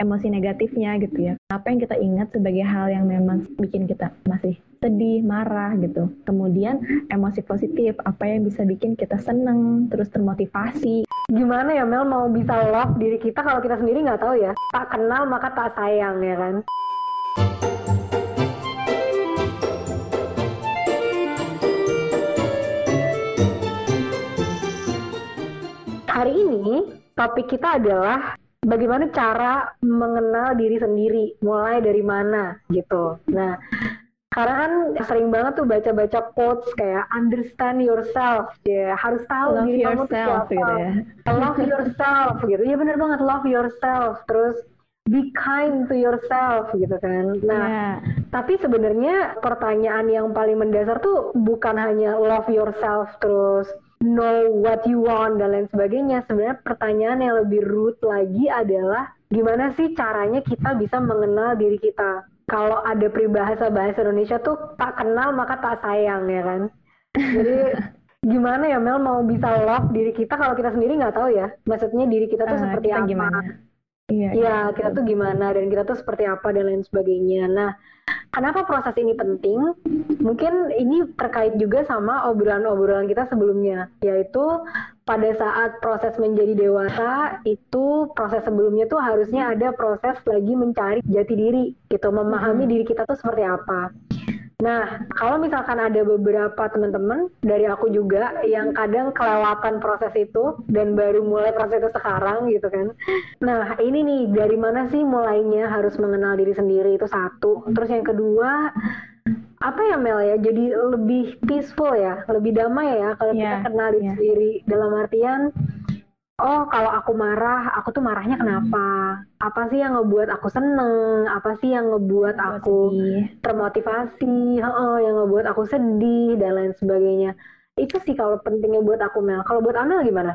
emosi negatifnya gitu ya. Apa yang kita ingat sebagai hal yang memang bikin kita masih sedih, marah gitu. Kemudian emosi positif, apa yang bisa bikin kita seneng, terus termotivasi. Gimana ya Mel mau bisa love diri kita kalau kita sendiri nggak tahu ya. Tak kenal maka tak sayang ya kan. Hari ini topik kita adalah bagaimana cara mengenal diri sendiri, mulai dari mana gitu. Nah, karena kan sering banget tuh baca-baca quotes kayak understand yourself, ya harus tahu Love diri kamu tuh yourself siapa. gitu ya. Love yourself gitu. Ya bener banget love yourself. Terus be kind to yourself gitu kan. Nah, Ya. tapi sebenarnya pertanyaan yang paling mendasar tuh bukan hanya love yourself terus know what you want dan lain sebagainya. Sebenarnya pertanyaan yang lebih root lagi adalah gimana sih caranya kita bisa mengenal diri kita. Kalau ada peribahasa bahasa Indonesia tuh tak kenal maka tak sayang ya kan. Jadi gimana ya Mel mau bisa love diri kita kalau kita sendiri nggak tahu ya. Maksudnya diri kita tuh Eh, seperti kita apa. gimana? Iya, Iya, kita tuh gimana dan kita tuh seperti apa dan lain sebagainya. Nah, kenapa proses ini penting? Mungkin ini terkait juga sama obrolan-obrolan kita sebelumnya, yaitu pada saat proses menjadi dewasa itu proses sebelumnya tuh harusnya ada proses lagi mencari jati diri gitu, memahami diri kita tuh seperti apa. Nah, kalau misalkan ada beberapa teman-teman dari aku juga yang kadang kelewatan proses itu dan baru mulai proses itu sekarang gitu kan. Nah, ini nih dari mana sih mulainya harus mengenal diri sendiri itu satu. Terus yang kedua, apa ya Mel ya? Jadi lebih peaceful ya, lebih damai ya kalau kita Iya, kenal diri iya. sendiri dalam artian oh kalau aku marah, aku tuh marahnya kenapa? Apa sih yang ngebuat aku seneng? Apa sih yang ngebuat Buat aku sedih. termotivasi, heeh, yang ngebuat aku sedih dan lain sebagainya. Itu sih kalau pentingnya buat aku Mel. Kalau buat Amel gimana?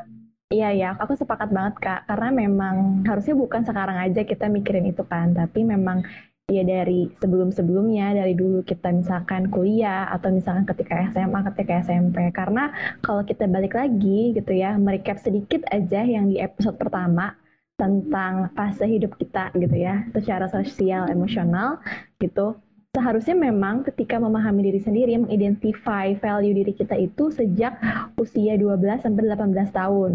Iya ya, aku sepakat banget Kak. Karena memang harusnya bukan sekarang aja kita mikirin itu kan, tapi memang ya dari sebelum-sebelumnya, dari dulu kita misalkan kuliah atau misalkan ketika SMA, ketika SMP. Karena kalau kita balik lagi gitu ya, merecap sedikit aja yang di episode pertama tentang fase hidup kita gitu ya, secara sosial, emosional gitu. Seharusnya memang ketika memahami diri sendiri, mengidentify value diri kita itu sejak usia 12 sampai 18 tahun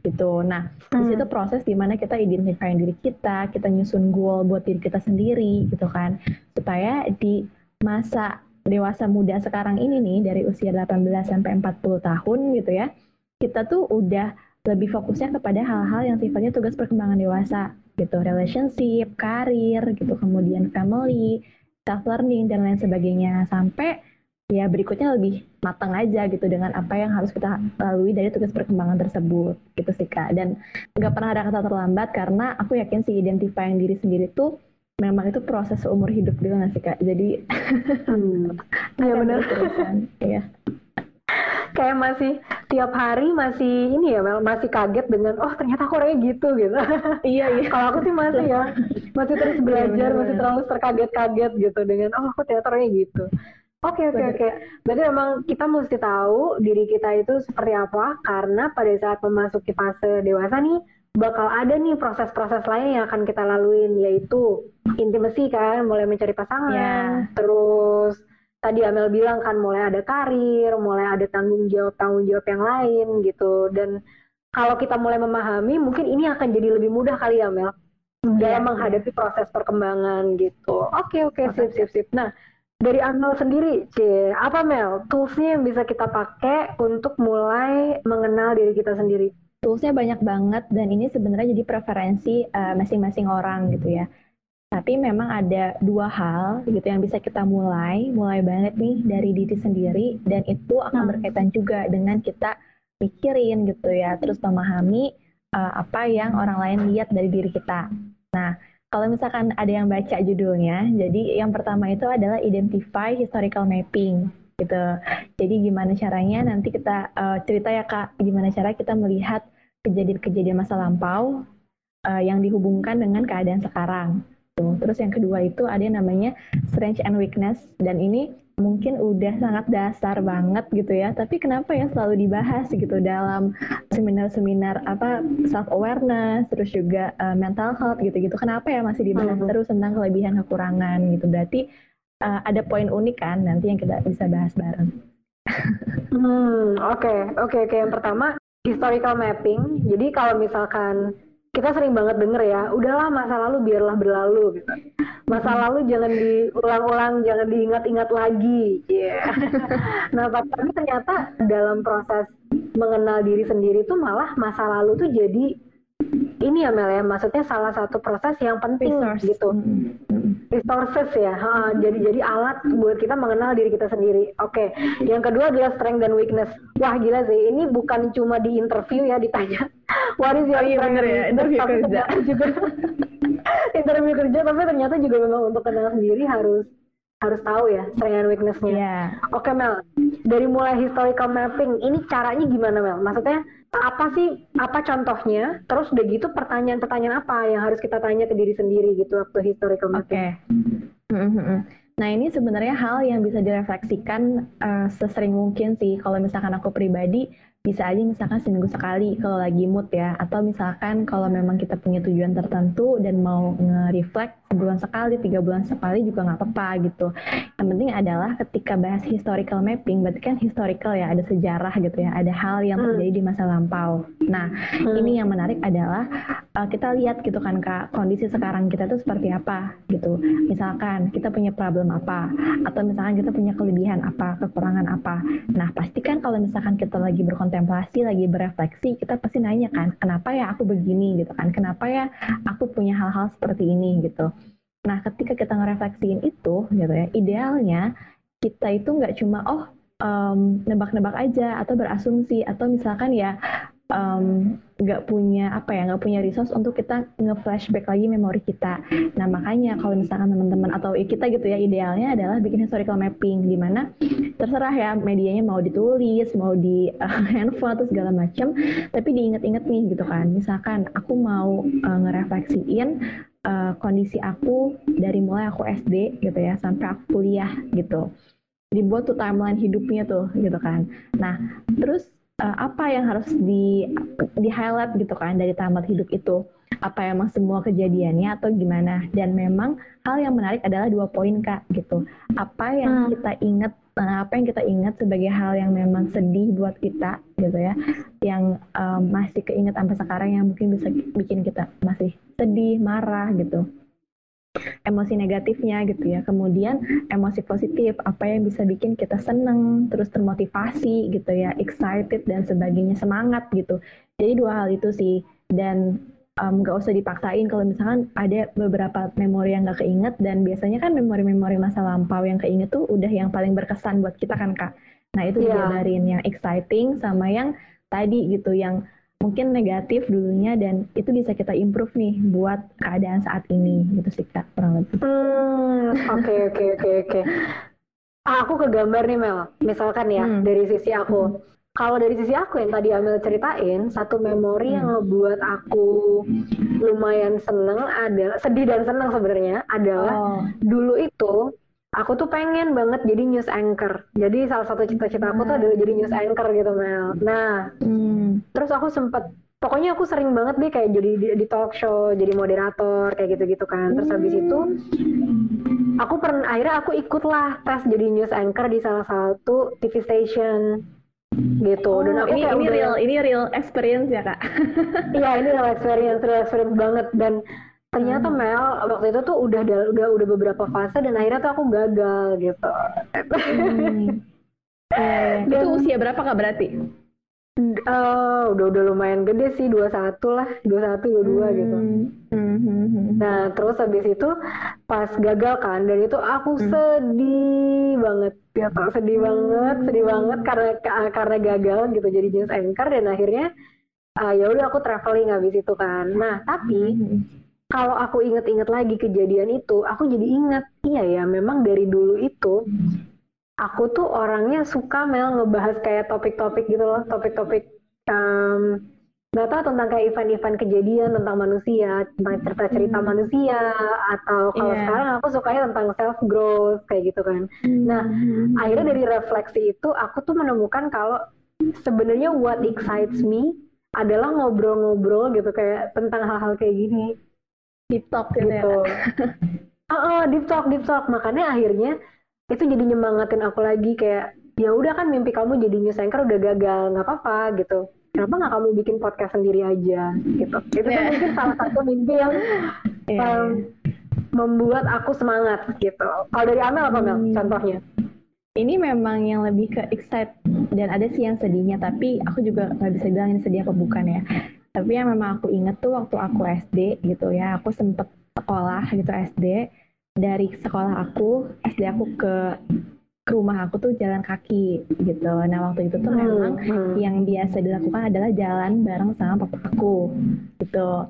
gitu. Nah, di Hmm. situ proses di mana kita identify diri kita, kita nyusun goal buat diri kita sendiri gitu kan. Supaya di masa dewasa muda sekarang ini nih dari usia 18 sampai 40 tahun gitu ya, kita tuh udah lebih fokusnya kepada hal-hal yang sifatnya tugas perkembangan dewasa gitu, relationship, karir gitu, kemudian family, self learning dan lain sebagainya sampai ya berikutnya lebih matang aja gitu dengan apa yang harus kita lalui dari tugas perkembangan tersebut gitu sih kak dan nggak pernah ada kata terlambat karena aku yakin sih identifying diri sendiri tuh memang itu proses seumur hidup juga nggak sih kak jadi Hmm. Iya bener. terus-terusan. iya Kayak masih tiap hari masih ini ya Mel, masih kaget dengan oh ternyata aku orangnya gitu gitu. iya iya Kalau aku sih masih ya, masih terus belajar, bener-bener. masih terlalu terkaget-kaget gitu dengan oh aku ternyata orangnya gitu. Oke oke oke. Berarti memang kita mesti tahu diri kita itu seperti apa karena pada saat memasuki fase dewasa nih bakal ada nih proses-proses lain yang akan kita laluin yaitu intimasi kan, mulai mencari pasangan, Ya. terus tadi Amel bilang kan mulai ada karir, mulai ada tanggung jawab tanggung jawab yang lain gitu dan kalau kita mulai memahami mungkin ini akan jadi lebih mudah kali ya Mel dalam Iya, menghadapi proses perkembangan gitu. Oke oke Oke. sip sip sip. Nah dari Amel sendiri, C, apa Mel toolsnya yang bisa kita pakai untuk mulai mengenal diri kita sendiri? toolsnya banyak banget dan ini sebenarnya jadi preferensi eh, masing-masing orang gitu ya. Tapi memang ada dua hal gitu yang bisa kita mulai, mulai banget nih dari diri sendiri dan itu akan Hmm. berkaitan juga dengan kita mikirin gitu ya, terus memahami eh, apa yang orang lain lihat dari diri kita. Nah, kalau misalkan ada yang baca judulnya, jadi yang pertama itu adalah identify historical mapping gitu. Jadi gimana caranya nanti kita eh, cerita ya Kak, gimana cara kita melihat kejadian-kejadian masa lampau eh, yang dihubungkan dengan keadaan sekarang. Tuh. Terus yang kedua itu ada yang namanya strength and weakness dan ini mungkin udah sangat dasar banget gitu ya tapi kenapa ya selalu dibahas gitu dalam seminar-seminar apa self awareness terus juga uh, mental health gitu-gitu kenapa ya masih dibahas hmm. terus tentang kelebihan kekurangan gitu berarti uh, ada poin unik kan nanti yang kita bisa bahas bareng hmm oke okay. oke okay, oke okay. yang pertama historical mapping jadi kalau misalkan kita sering banget denger ya, udahlah masa lalu biarlah berlalu gitu. Masa lalu jangan diulang-ulang, jangan diingat-ingat lagi. Yeah. nah, tapi ternyata dalam proses mengenal diri sendiri tuh malah masa lalu tuh jadi ini ya Mel ya, maksudnya salah satu proses yang penting Resource. gitu. Mm-hmm. Resources ya, ha, jadi jadi alat buat kita mengenal diri kita sendiri. Oke, okay. yang kedua adalah strength dan weakness. Wah gila sih, ini bukan cuma di interview ya ditanya. What is your oh, iya bener ya, interview kerja. Juga, interview kerja, tapi ternyata juga memang untuk kenal sendiri harus harus tahu ya strength and weaknessnya. Yeah. Oke okay, Mel, dari mulai historical mapping, ini caranya gimana Mel? Maksudnya apa sih apa contohnya terus udah gitu pertanyaan-pertanyaan apa yang harus kita tanya ke diri sendiri gitu waktu historical mapping. Oke. Okay. Nah ini sebenarnya hal yang bisa direfleksikan uh, sesering mungkin sih kalau misalkan aku pribadi bisa aja misalkan seminggu sekali kalau lagi mood ya atau misalkan kalau memang kita punya tujuan tertentu dan mau nge-reflect sebulan sekali tiga bulan sekali juga nggak apa-apa gitu yang penting adalah ketika bahas historical mapping berarti kan historical ya ada sejarah gitu ya ada hal yang hmm. terjadi di masa lampau nah hmm. ini yang menarik adalah uh, kita lihat gitu kan kak kondisi sekarang kita tuh seperti apa gitu. Misalkan kita punya problem apa atau misalkan kita punya kelebihan apa kekurangan apa. Nah pastikan kalau misalkan kita lagi berkontak kontemplasi, lagi berefleksi, kita pasti nanya kan, kenapa ya aku begini? gitu kan, kenapa ya aku punya hal-hal seperti ini? gitu. Nah, ketika kita ngerefleksiin itu gitu ya, idealnya kita itu nggak cuma oh um, nebak-nebak aja atau berasumsi atau misalkan ya nggak um, punya apa ya nggak punya resource untuk kita nge-flashback lagi memori kita. Nah makanya kalau misalkan teman-teman atau kita gitu ya idealnya adalah bikin historical mapping di mana terserah ya medianya mau ditulis mau di uh, handphone atau segala macam tapi diinget-inget nih gitu kan. Misalkan aku mau uh, ngerefleksiin uh, kondisi aku dari mulai aku SD gitu ya sampai aku kuliah gitu dibuat tuh timeline hidupnya tuh gitu kan. Nah terus uh, apa yang harus di di highlight gitu kan dari tamat hidup itu? Apa emang semua kejadiannya atau gimana? Dan memang hal yang menarik adalah dua poin kak gitu. Apa yang hmm. kita ingat uh, apa yang kita ingat sebagai hal yang memang sedih buat kita gitu ya yang um, masih keinget sampai sekarang yang mungkin bisa bikin kita masih sedih marah gitu emosi negatifnya gitu ya. Kemudian emosi positif, apa yang bisa bikin kita seneng, terus termotivasi gitu ya, excited dan sebagainya, semangat gitu. Jadi dua hal itu sih. Dan um, gak usah dipaksain kalau misalkan ada beberapa memori yang gak keinget dan biasanya kan memori-memori masa lampau yang keinget tuh udah yang paling berkesan buat kita kan kak. Nah itu yeah. dijabarin yang exciting sama yang tadi gitu yang mungkin negatif dulunya dan itu bisa kita improve nih buat keadaan saat ini gitu sih kak kurang lebih. Hmm, oke oke oke oke. Ah, aku kegambar nih Mel. Misalkan ya hmm. dari sisi aku. Hmm. Kalau dari sisi aku yang tadi Amel ceritain, satu memori hmm. yang ngebuat aku lumayan seneng adalah sedih dan seneng sebenarnya adalah oh. dulu itu aku tuh pengen banget jadi news anchor. Jadi salah satu cita-cita aku tuh adalah jadi news anchor gitu Mel. Nah, hmm. terus aku sempet pokoknya aku sering banget deh kayak jadi di, di talk show, jadi moderator kayak gitu-gitu kan. Terus habis itu aku pernah akhirnya aku ikutlah tes jadi news anchor di salah satu TV station gitu oh, dan aku ini ini udah, real ini real experience ya kak iya ini real experience real experience banget dan ternyata hmm. Mel waktu itu tuh udah udah udah beberapa fase dan akhirnya tuh aku gagal gitu. Hmm. Eh, dan, itu usia berapa kak berarti? Uh, udah udah lumayan gede sih dua satu lah dua satu dua dua hmm. gitu. Hmm, hmm, hmm. Nah terus habis itu pas gagal kan dan itu aku hmm. sedih banget ya sedih hmm. banget sedih banget karena karena gagal gitu jadi jenis anchor dan akhirnya uh, ya udah aku traveling habis itu kan. Nah tapi hmm kalau aku inget-inget lagi kejadian itu, aku jadi inget, iya ya, memang dari dulu itu aku tuh orangnya suka mel ngebahas kayak topik-topik gitu loh, topik-topik um, nggak tahu tentang kayak event-event kejadian tentang manusia, tentang cerita-cerita hmm. manusia, atau kalau yeah. sekarang aku sukanya tentang self growth kayak gitu kan. Hmm. Nah, akhirnya dari refleksi itu aku tuh menemukan kalau sebenarnya what excites me adalah ngobrol-ngobrol gitu kayak tentang hal-hal kayak gini. Deep talk gitu, ya. gitu. ya. uh, uh, deep talk, deep talk. Makanya akhirnya itu jadi nyemangatin aku lagi kayak ya udah kan mimpi kamu jadi news anchor udah gagal nggak apa-apa gitu kenapa nggak kamu bikin podcast sendiri aja gitu itu yeah. kan iya. mungkin salah satu mimpi yang yeah. um, membuat aku semangat gitu kalau dari Amel apa Mel hmm. contohnya ini memang yang lebih ke excite dan ada sih yang sedihnya tapi aku juga nggak bisa bilang ini sedih apa bukan ya tapi yang memang aku inget tuh waktu aku SD gitu ya aku sempet sekolah gitu SD dari sekolah aku SD aku ke ke rumah aku tuh jalan kaki gitu. Nah waktu itu tuh hmm, memang hmm. yang biasa dilakukan adalah jalan bareng sama papa aku gitu.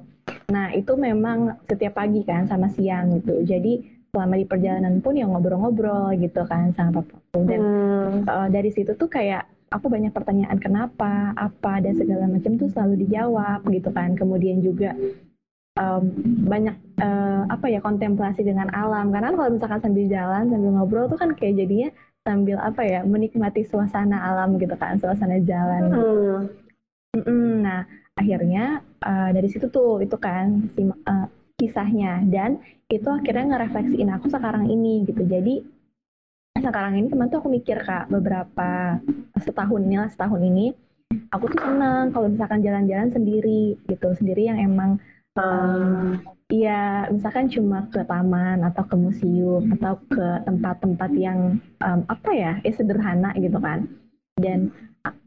Nah itu memang setiap pagi kan sama siang gitu. Jadi selama di perjalanan pun yang ngobrol-ngobrol gitu kan sama papa aku. Dan hmm. uh, dari situ tuh kayak aku banyak pertanyaan kenapa, apa? Dan segala macam tuh selalu dijawab gitu kan. Kemudian juga um, banyak uh, apa ya kontemplasi dengan alam. Karena kalau misalkan sambil jalan sambil ngobrol tuh kan kayak jadinya sambil apa ya menikmati suasana alam gitu kan suasana jalan. Hmm. nah akhirnya uh, dari situ tuh itu kan si, uh, kisahnya. Dan itu akhirnya ngerefleksiin aku sekarang ini gitu. Jadi sekarang ini teman tuh aku mikir kak beberapa setahun ini lah setahun ini aku tuh senang kalau misalkan jalan-jalan sendiri gitu sendiri yang emang um, Iya, misalkan cuma ke taman atau ke museum atau ke tempat-tempat yang um, apa ya, ya sederhana gitu kan. Dan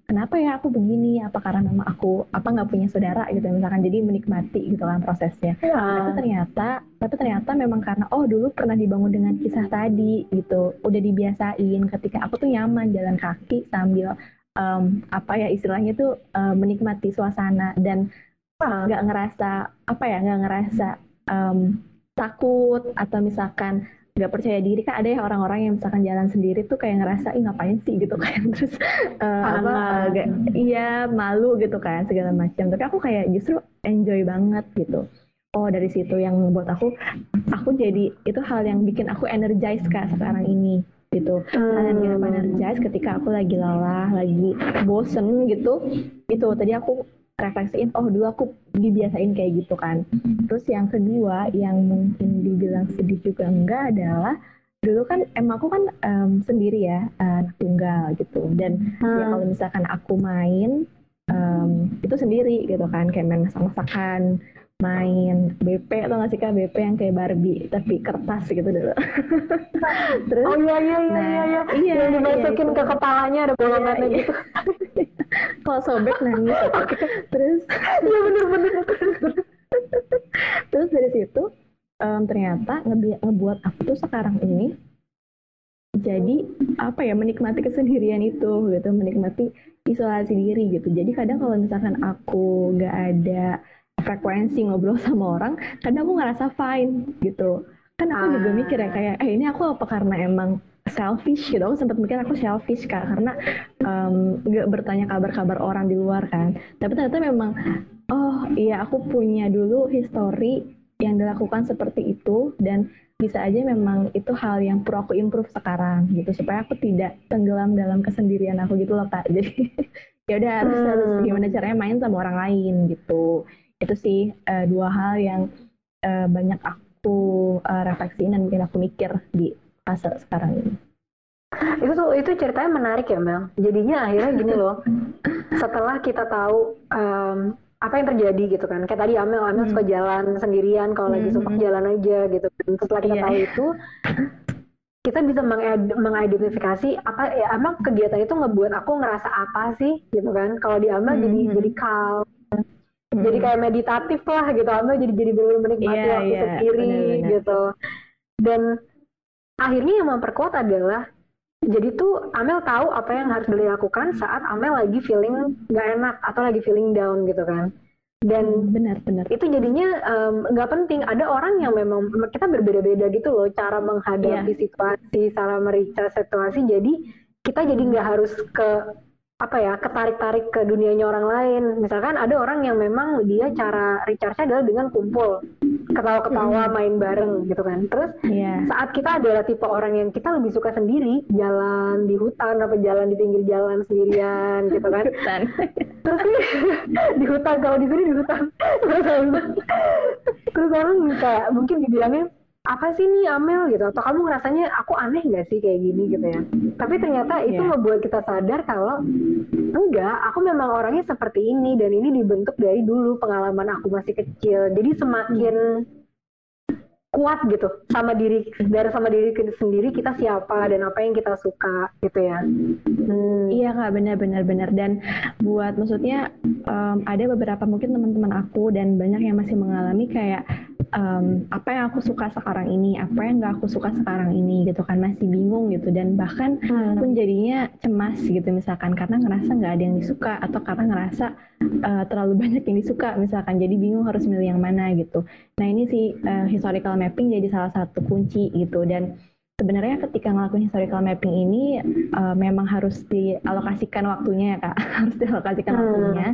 kenapa ya aku begini? Apa karena memang aku apa nggak punya saudara gitu misalkan jadi menikmati gitu kan prosesnya. Ya. Tapi ternyata, tapi ternyata memang karena oh dulu pernah dibangun dengan kisah tadi gitu, udah dibiasain ketika aku tuh nyaman jalan kaki sambil um, apa ya istilahnya tuh um, menikmati suasana dan nggak ngerasa apa ya nggak ngerasa um, takut atau misalkan nggak percaya diri kan ada ya orang-orang yang misalkan jalan sendiri tuh kayak ngerasa ih ngapain sih? gitu kan. Terus uh, apa uh, gak, iya malu gitu kan segala macam. Tapi aku kayak justru enjoy banget gitu. Oh dari situ yang membuat aku aku jadi itu hal yang bikin aku energize kak sekarang ini gitu. Hmm. hal yang bikin aku energize ketika aku lagi lelah lagi bosen gitu. Itu tadi aku refleksiin oh dulu aku dibiasain kayak gitu kan. Terus yang kedua yang mungkin dibilang sedih juga enggak adalah dulu kan emang aku kan um, sendiri ya anak tunggal gitu. Dan ya hmm. ya kalau misalkan aku main um, itu sendiri gitu kan. Kayak main masak-masakan main BP atau nggak sih kak? BP yang kayak Barbie tapi kertas gitu dulu. Terus oh iya iya iya nah, iya iya, iya yang dimasukin iya, ke kepalanya ada bolongannya iya, gitu. Kalau sobek nangis. Terus iya bener bener. Terus dari situ um, ternyata ngebi ngebuat aku tuh sekarang ini jadi apa ya menikmati kesendirian itu gitu menikmati isolasi diri gitu jadi kadang kalau misalkan aku nggak ada frekuensi ngobrol sama orang kadang aku ngerasa fine gitu kan aku juga ah. mikir ya kayak eh ini aku apa karena emang selfish gitu. Aku sempat mikir aku selfish kak karena um, gak bertanya kabar-kabar orang di luar kan. Tapi ternyata memang oh iya aku punya dulu history yang dilakukan seperti itu dan bisa aja memang itu hal yang perlu aku improve sekarang gitu supaya aku tidak tenggelam dalam kesendirian aku gitu loh kak. Jadi ya udah harus hmm. harus gimana caranya main sama orang lain gitu. Itu sih uh, dua hal yang uh, banyak aku uh, refleksiin dan mungkin aku mikir di fase sekarang ini itu tuh itu ceritanya menarik ya Mel jadinya akhirnya gini loh setelah kita tahu um, apa yang terjadi gitu kan kayak tadi Amel Amel hmm. suka jalan sendirian kalau hmm. lagi suka jalan aja gitu dan setelah kita yeah. tahu itu kita bisa mengidentifikasi apa ya emang kegiatan itu ngebuat aku ngerasa apa sih gitu kan kalau di Amel hmm. jadi jadi calm hmm. jadi kayak meditatif lah gitu Amel jadi jadi benar menikmati yeah, waktu yeah, sendiri bener -bener. gitu dan akhirnya yang memperkuat adalah jadi tuh Amel tahu apa yang harus dilakukan saat Amel lagi feeling nggak enak atau lagi feeling down gitu kan. Dan benar-benar itu jadinya nggak um, penting. Ada orang yang memang kita berbeda-beda gitu loh cara menghadapi yeah. situasi cara merica situasi. Jadi kita jadi nggak harus ke apa ya ketarik-tarik ke dunianya orang lain. Misalkan ada orang yang memang dia cara recharge-nya adalah dengan kumpul, ketawa-ketawa, mm. main bareng gitu kan. Terus yeah. saat kita adalah tipe orang yang kita lebih suka sendiri, jalan di hutan apa jalan di pinggir jalan sendirian gitu kan. Terus di hutan kalau di sini di hutan. Terus orang kayak mungkin dibilangnya apa sih nih Amel? Gitu. Atau kamu ngerasanya aku aneh nggak sih kayak gini? Gitu ya. Tapi ternyata itu yeah. ngebuat kita sadar kalau enggak aku memang orangnya seperti ini dan ini dibentuk dari dulu pengalaman aku masih kecil. Jadi semakin kuat gitu sama diri dari sama diri sendiri kita siapa dan apa yang kita suka gitu ya. Hmm. iya kak. Benar benar benar. Dan buat maksudnya um, ada beberapa mungkin teman-teman aku dan banyak yang masih mengalami kayak um, apa yang aku suka sekarang ini, apa yang gak aku suka sekarang ini gitu kan masih bingung gitu dan bahkan hmm. pun jadinya cemas gitu misalkan karena ngerasa nggak ada yang disuka atau karena ngerasa uh, terlalu banyak yang disuka misalkan jadi bingung harus milih yang mana gitu. Nah ini sih uh, historical mapping jadi salah satu kunci gitu dan sebenarnya ketika ngelakuin historical mapping ini uh, memang harus dialokasikan waktunya ya kak harus dialokasikan hmm. waktunya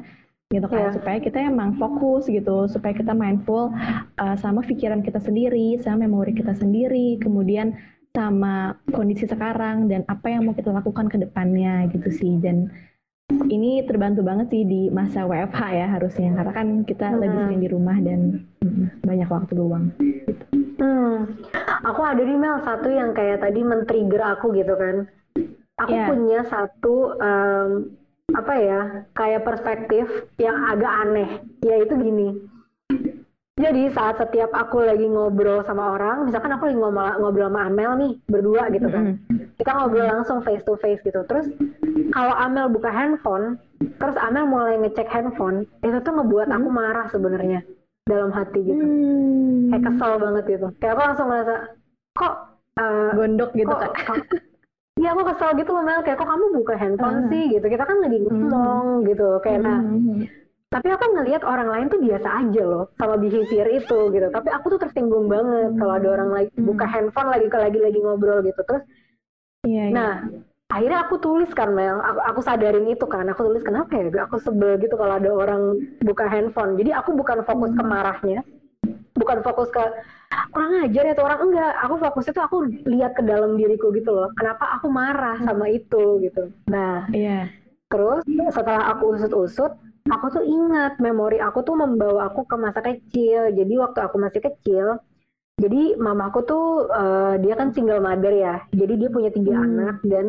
gitu kan yeah. supaya kita emang fokus gitu supaya kita mindful uh, sama pikiran kita sendiri sama memori kita sendiri kemudian sama kondisi sekarang dan apa yang mau kita lakukan ke depannya gitu sih dan ini terbantu banget sih di masa WFH ya harusnya karena kan kita hmm. lebih sering di rumah dan hmm, banyak waktu luang. Gitu. Hmm, aku ada Mel satu yang kayak tadi men-trigger aku gitu kan. Aku yeah. punya satu um, apa ya kayak perspektif yang agak aneh. Yaitu gini. Jadi saat setiap aku lagi ngobrol sama orang misalkan aku lagi ngobrol, ngobrol sama Amel nih berdua gitu kan. Kita ngobrol langsung face to face gitu. Terus kalau Amel buka handphone terus Amel mulai ngecek handphone itu tuh ngebuat aku marah sebenarnya dalam hati gitu. Hmm. kayak kesel banget gitu. Kayak aku langsung ngerasa kok uh, gondok gitu kok, kan Iya aku kesel gitu loh Mel, kayak kok kamu buka handphone uh. sih gitu, kita kan lagi ngomong uh. gitu, kayak nah. Uh. Tapi aku ngelihat orang lain tuh biasa aja loh sama behavior itu gitu. Tapi aku tuh tersinggung banget kalau ada orang lagi buka handphone lagi lagi lagi ngobrol gitu. Terus, iya, iya. nah akhirnya aku tulis kan Mel, aku, aku sadarin itu kan, aku tulis kenapa ya, aku sebel gitu kalau ada orang buka handphone. Jadi aku bukan fokus ke marahnya, bukan fokus ke kurang ajar ya tuh orang. Enggak aku fokusnya tuh aku lihat ke dalam diriku gitu loh. Kenapa aku marah sama itu gitu. Nah iya. terus setelah aku usut-usut aku tuh ingat memori aku tuh membawa aku ke masa kecil. Jadi waktu aku masih kecil jadi mamaku tuh uh, dia kan single mother ya. Jadi dia punya tiga hmm. anak dan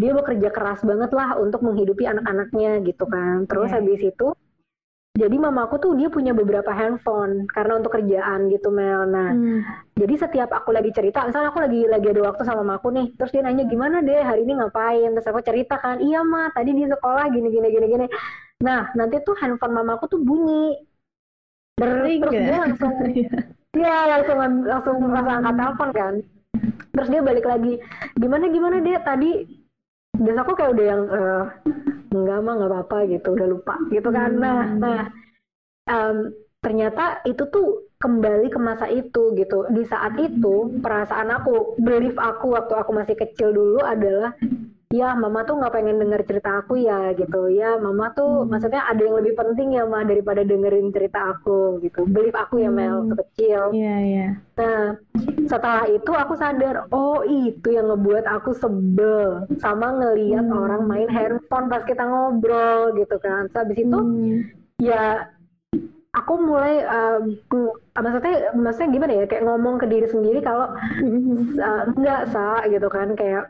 dia bekerja keras banget lah untuk menghidupi anak-anaknya gitu kan. Terus yeah. habis itu jadi mamaku tuh dia punya beberapa handphone karena untuk kerjaan gitu Mel. Nah, hmm. jadi setiap aku lagi cerita, misalnya aku lagi lagi ada waktu sama mamaku nih, terus dia nanya gimana deh hari ini ngapain, terus aku cerita kan, iya mah tadi di sekolah gini gini gini gini. Nah, nanti tuh handphone mamaku tuh bunyi, Ber, terus dia langsung, iya langsung langsung langsung angkat telepon kan. Terus dia balik lagi, gimana gimana dia tadi biasa aku kayak udah yang uh, enggak mah nggak apa-apa gitu udah lupa gitu kan hmm. nah nah um, ternyata itu tuh kembali ke masa itu gitu di saat itu perasaan aku belief aku waktu aku masih kecil dulu adalah ya mama tuh nggak pengen denger cerita aku ya gitu ya mama tuh hmm. maksudnya ada yang lebih penting ya mah daripada dengerin cerita aku gitu belief aku ya Mel hmm. kecil iya yeah, iya yeah. nah setelah itu aku sadar oh itu yang ngebuat aku sebel sama ngeliat hmm. orang main handphone pas kita ngobrol gitu kan Terus habis itu hmm. ya aku mulai uh, maksudnya maksudnya gimana ya kayak ngomong ke diri sendiri kalau uh, enggak sa gitu kan kayak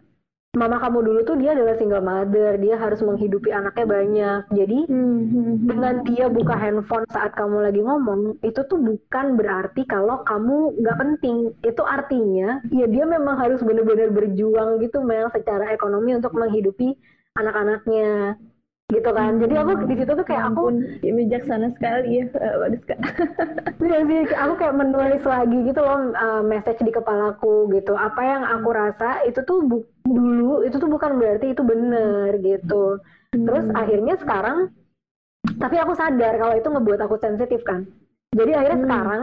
mama kamu dulu tuh dia adalah single mother, dia harus menghidupi anaknya banyak. Jadi hmm. dengan dia buka handphone saat kamu lagi ngomong, itu tuh bukan berarti kalau kamu nggak penting. Itu artinya ya dia memang harus benar-benar berjuang gitu Mel secara ekonomi untuk menghidupi anak-anaknya gitu kan. Jadi aku di situ tuh kayak aku ya, bijaksana sekali ya bagus kak iya sih aku kayak menulis lagi gitu loh uh, message di kepalaku gitu. Apa yang aku rasa itu tuh bu dulu itu tuh bukan berarti itu bener gitu. Terus hmm. akhirnya sekarang tapi aku sadar kalau itu ngebuat aku sensitif kan. Jadi akhirnya hmm. sekarang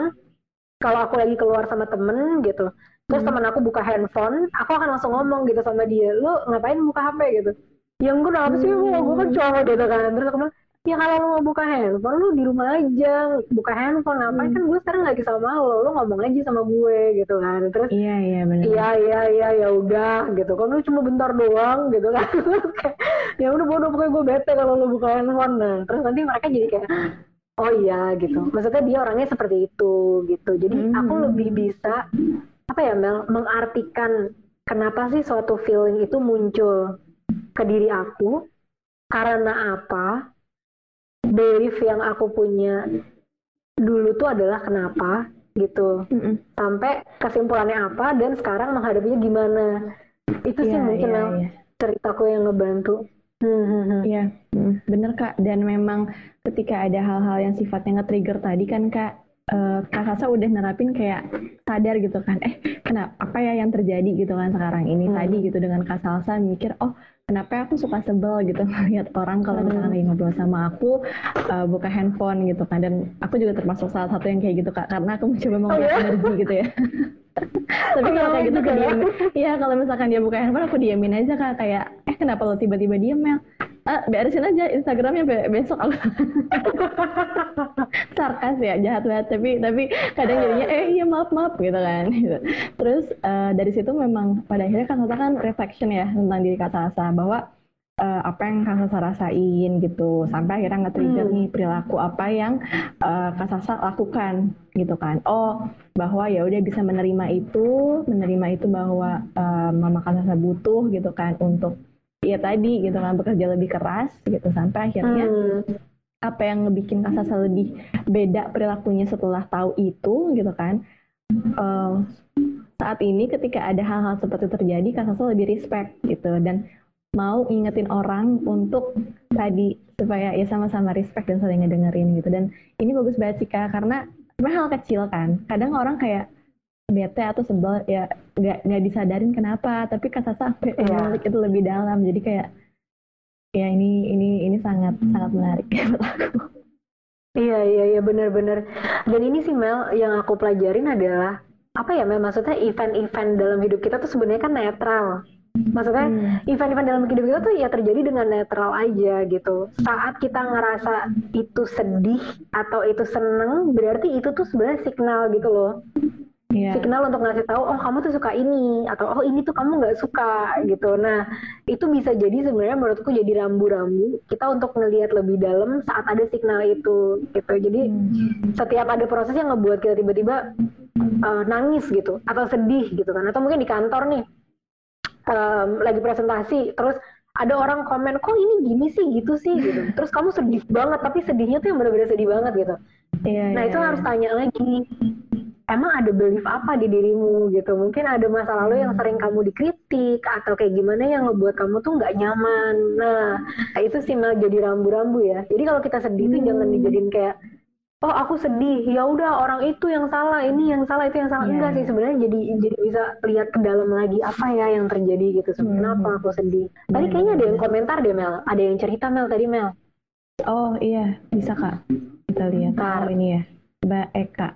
kalau aku lagi keluar sama temen gitu terus hmm. temen aku buka handphone aku akan langsung ngomong gitu sama dia lu ngapain buka HP gitu yang gue kenapa sih? Gue gue kan cowok gitu kan. Terus aku bilang ya kalau lo mau buka handphone lu di rumah aja. Buka handphone ngapain? Hmm. kan gue sekarang lagi sama lo. Lo ngomong aja sama gue gitu kan. Terus Iya iya benar. iya iya iya ya udah gitu kan. Lu cuma bentar doang gitu kan. Ya udah bodoh pokoknya gue bete kalau lu buka handphone. Nah terus nanti mereka jadi kayak oh iya gitu. Maksudnya dia orangnya seperti itu gitu. Jadi Hmm. aku lebih bisa apa ya Mel mengartikan kenapa sih suatu feeling itu muncul ke diri aku karena apa belief yang aku punya dulu tuh adalah kenapa gitu Mm-mm. sampai kesimpulannya apa dan sekarang menghadapinya gimana itu sih Iya, mungkin iya, Mel, iya. ceritaku yang ngebantu Hmm, hmm, hmm. Iya, mm, bener Kak. Dan memang ketika ada hal-hal yang sifatnya nge-trigger tadi kan Kak, eh, Kak Sasa udah nerapin kayak sadar gitu kan, eh kenapa apa ya yang terjadi gitu kan sekarang ini Hmm. tadi gitu dengan Kak Salsa mikir, oh kenapa aku suka sebel gitu melihat orang kalau Hmm. misalkan lagi ngobrol sama aku eh, buka handphone gitu kan. Dan aku juga termasuk salah satu yang kayak gitu Kak, karena aku mencoba mengeluarkan ya? energi gitu ya. Tapi Oh, kalau kayak gitu aku ya? diem, Iya, kalau misalkan dia buka handphone aku diamin aja kak kayak eh kenapa lo tiba-tiba diem Mel? Ah, beresin aja Instagramnya be- besok aku sarkas ya jahat banget tapi tapi kadang jadinya eh iya maaf maaf gitu kan gitu. terus eh, dari situ memang pada akhirnya kan Sasa kan reflection ya tentang diri Kak Sasa bahwa eh, apa yang Kak Sasa rasain gitu sampai akhirnya nge-trigger Hmm. nih perilaku apa yang eh, Kak Sasa lakukan gitu kan oh bahwa ya udah bisa menerima itu menerima itu bahwa eh, Mama Kak Sasa butuh gitu kan untuk ya tadi gitu kan bekerja lebih keras gitu sampai akhirnya Hmm. apa yang ngebikin Kak Sasa lebih beda perilakunya setelah tahu itu gitu kan Eh, saat ini ketika ada hal-hal seperti itu terjadi Kak Sasa lebih respect gitu dan mau ingetin orang untuk tadi supaya ya sama-sama respect dan saling ngedengerin gitu dan ini bagus banget sih Kak karena sebenarnya hal kecil kan kadang orang kayak bete atau sebel ya nggak nggak disadarin kenapa tapi Sasa sampai Iya. ngulik itu lebih dalam jadi kayak ya ini ini ini sangat sangat menarik buat aku Iya iya iya benar-benar. Dan ini sih Mel yang aku pelajarin adalah apa ya Mel maksudnya event-event dalam hidup kita tuh sebenarnya kan netral. Maksudnya Hmm. event-event dalam hidup kita tuh ya terjadi dengan netral aja gitu. Saat kita ngerasa itu sedih atau itu seneng, berarti itu tuh sebenarnya signal gitu loh. Iya. Signal untuk ngasih tahu, oh kamu tuh suka ini atau oh ini tuh kamu nggak suka gitu. Nah itu bisa jadi sebenarnya menurutku jadi rambu-rambu kita untuk ngelihat lebih dalam saat ada signal itu gitu. Jadi Hmm. setiap ada proses yang ngebuat kita tiba-tiba uh, nangis gitu atau sedih gitu kan atau mungkin di kantor nih um, lagi presentasi terus ada orang komen kok ini gini sih gitu sih gitu terus kamu sedih banget tapi sedihnya tuh yang benar-benar sedih banget gitu Iya, nah iya, itu iya. harus tanya lagi emang ada belief apa di dirimu? Gitu. Mungkin ada masa lalu yang sering kamu dikritik atau kayak gimana yang ngebuat kamu tuh nggak nyaman. Nah itu sih Mel jadi rambu-rambu ya. Jadi kalau kita sedih tuh Hmm. jangan dijadiin kayak oh aku sedih. Ya udah orang itu yang salah ini yang salah itu yang salah. Iya, enggak sih sebenarnya jadi jadi bisa lihat ke dalam lagi apa ya yang terjadi gitu. Hmm. kenapa aku sedih? Tadi kayaknya ada yang komentar deh Mel. Ada yang cerita Mel tadi Mel. Oh iya, bisa kak. Kita lihat. Bentar. Oh ini ya, Mbak Eka.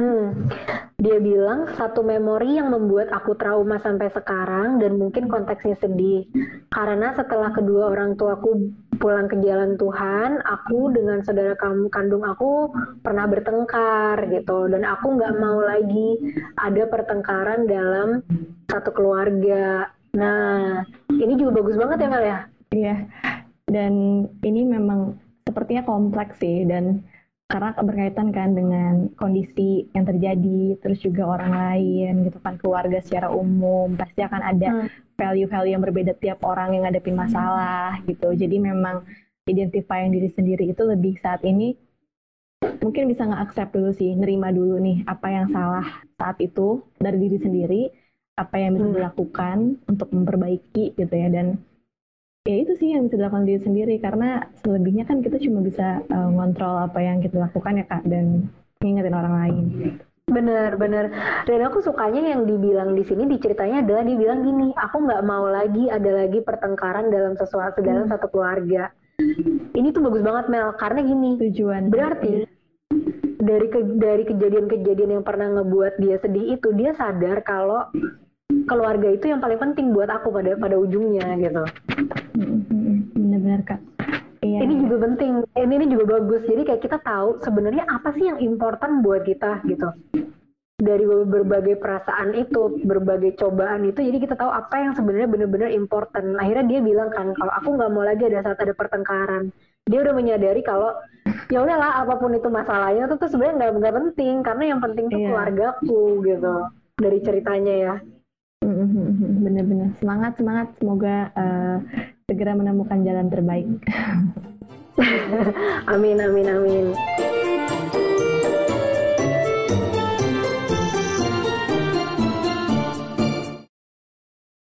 Hmm. Dia bilang satu memori yang membuat aku trauma sampai sekarang dan mungkin konteksnya sedih. Karena setelah kedua orang tuaku pulang ke jalan Tuhan, aku dengan saudara kamu kandung aku pernah bertengkar gitu dan aku nggak mau lagi ada pertengkaran dalam satu keluarga. Nah, ini juga bagus banget ya Mel ya. Iya. Dan ini memang sepertinya kompleks sih dan karena berkaitan kan dengan kondisi yang terjadi, terus juga orang lain gitu kan, keluarga secara umum pasti akan ada Hmm. value-value yang berbeda tiap orang yang ngadepin masalah gitu. Jadi memang identifying diri sendiri itu lebih saat ini mungkin bisa nge-accept dulu sih, nerima dulu nih apa yang salah saat itu dari diri sendiri, apa yang bisa Hmm. dilakukan untuk memperbaiki gitu ya dan ya itu sih yang bisa dilakukan diri sendiri karena selebihnya kan kita cuma bisa uh, ngontrol apa yang kita lakukan ya kak dan ngingetin orang lain. Bener, bener. Dan aku sukanya yang dibilang di sini diceritanya adalah dia bilang gini, aku nggak mau lagi ada lagi pertengkaran dalam sesuatu dalam Hmm. satu keluarga. Ini tuh bagus banget Mel, karena gini, Tujuan berarti dari ke- dari kejadian-kejadian yang pernah ngebuat dia sedih itu dia sadar kalau keluarga itu yang paling penting buat aku pada pada ujungnya gitu. Mm, mm. Yeah. Ini juga penting. Ini ini juga bagus. Jadi kayak kita tahu sebenarnya apa sih yang important buat kita gitu. Dari berbagai perasaan itu, berbagai cobaan itu, jadi kita tahu apa yang sebenarnya benar-benar important. Akhirnya dia bilang kan, kalau aku nggak mau lagi ada saat ada pertengkaran. Dia udah menyadari kalau ya udahlah apa pun itu masalahnya itu tuh sebenarnya nggak nggak penting karena yang penting tuh Iya. keluargaku gitu dari ceritanya ya. Bener-bener semangat semangat semoga eh, segera menemukan jalan terbaik. Amin amin amin.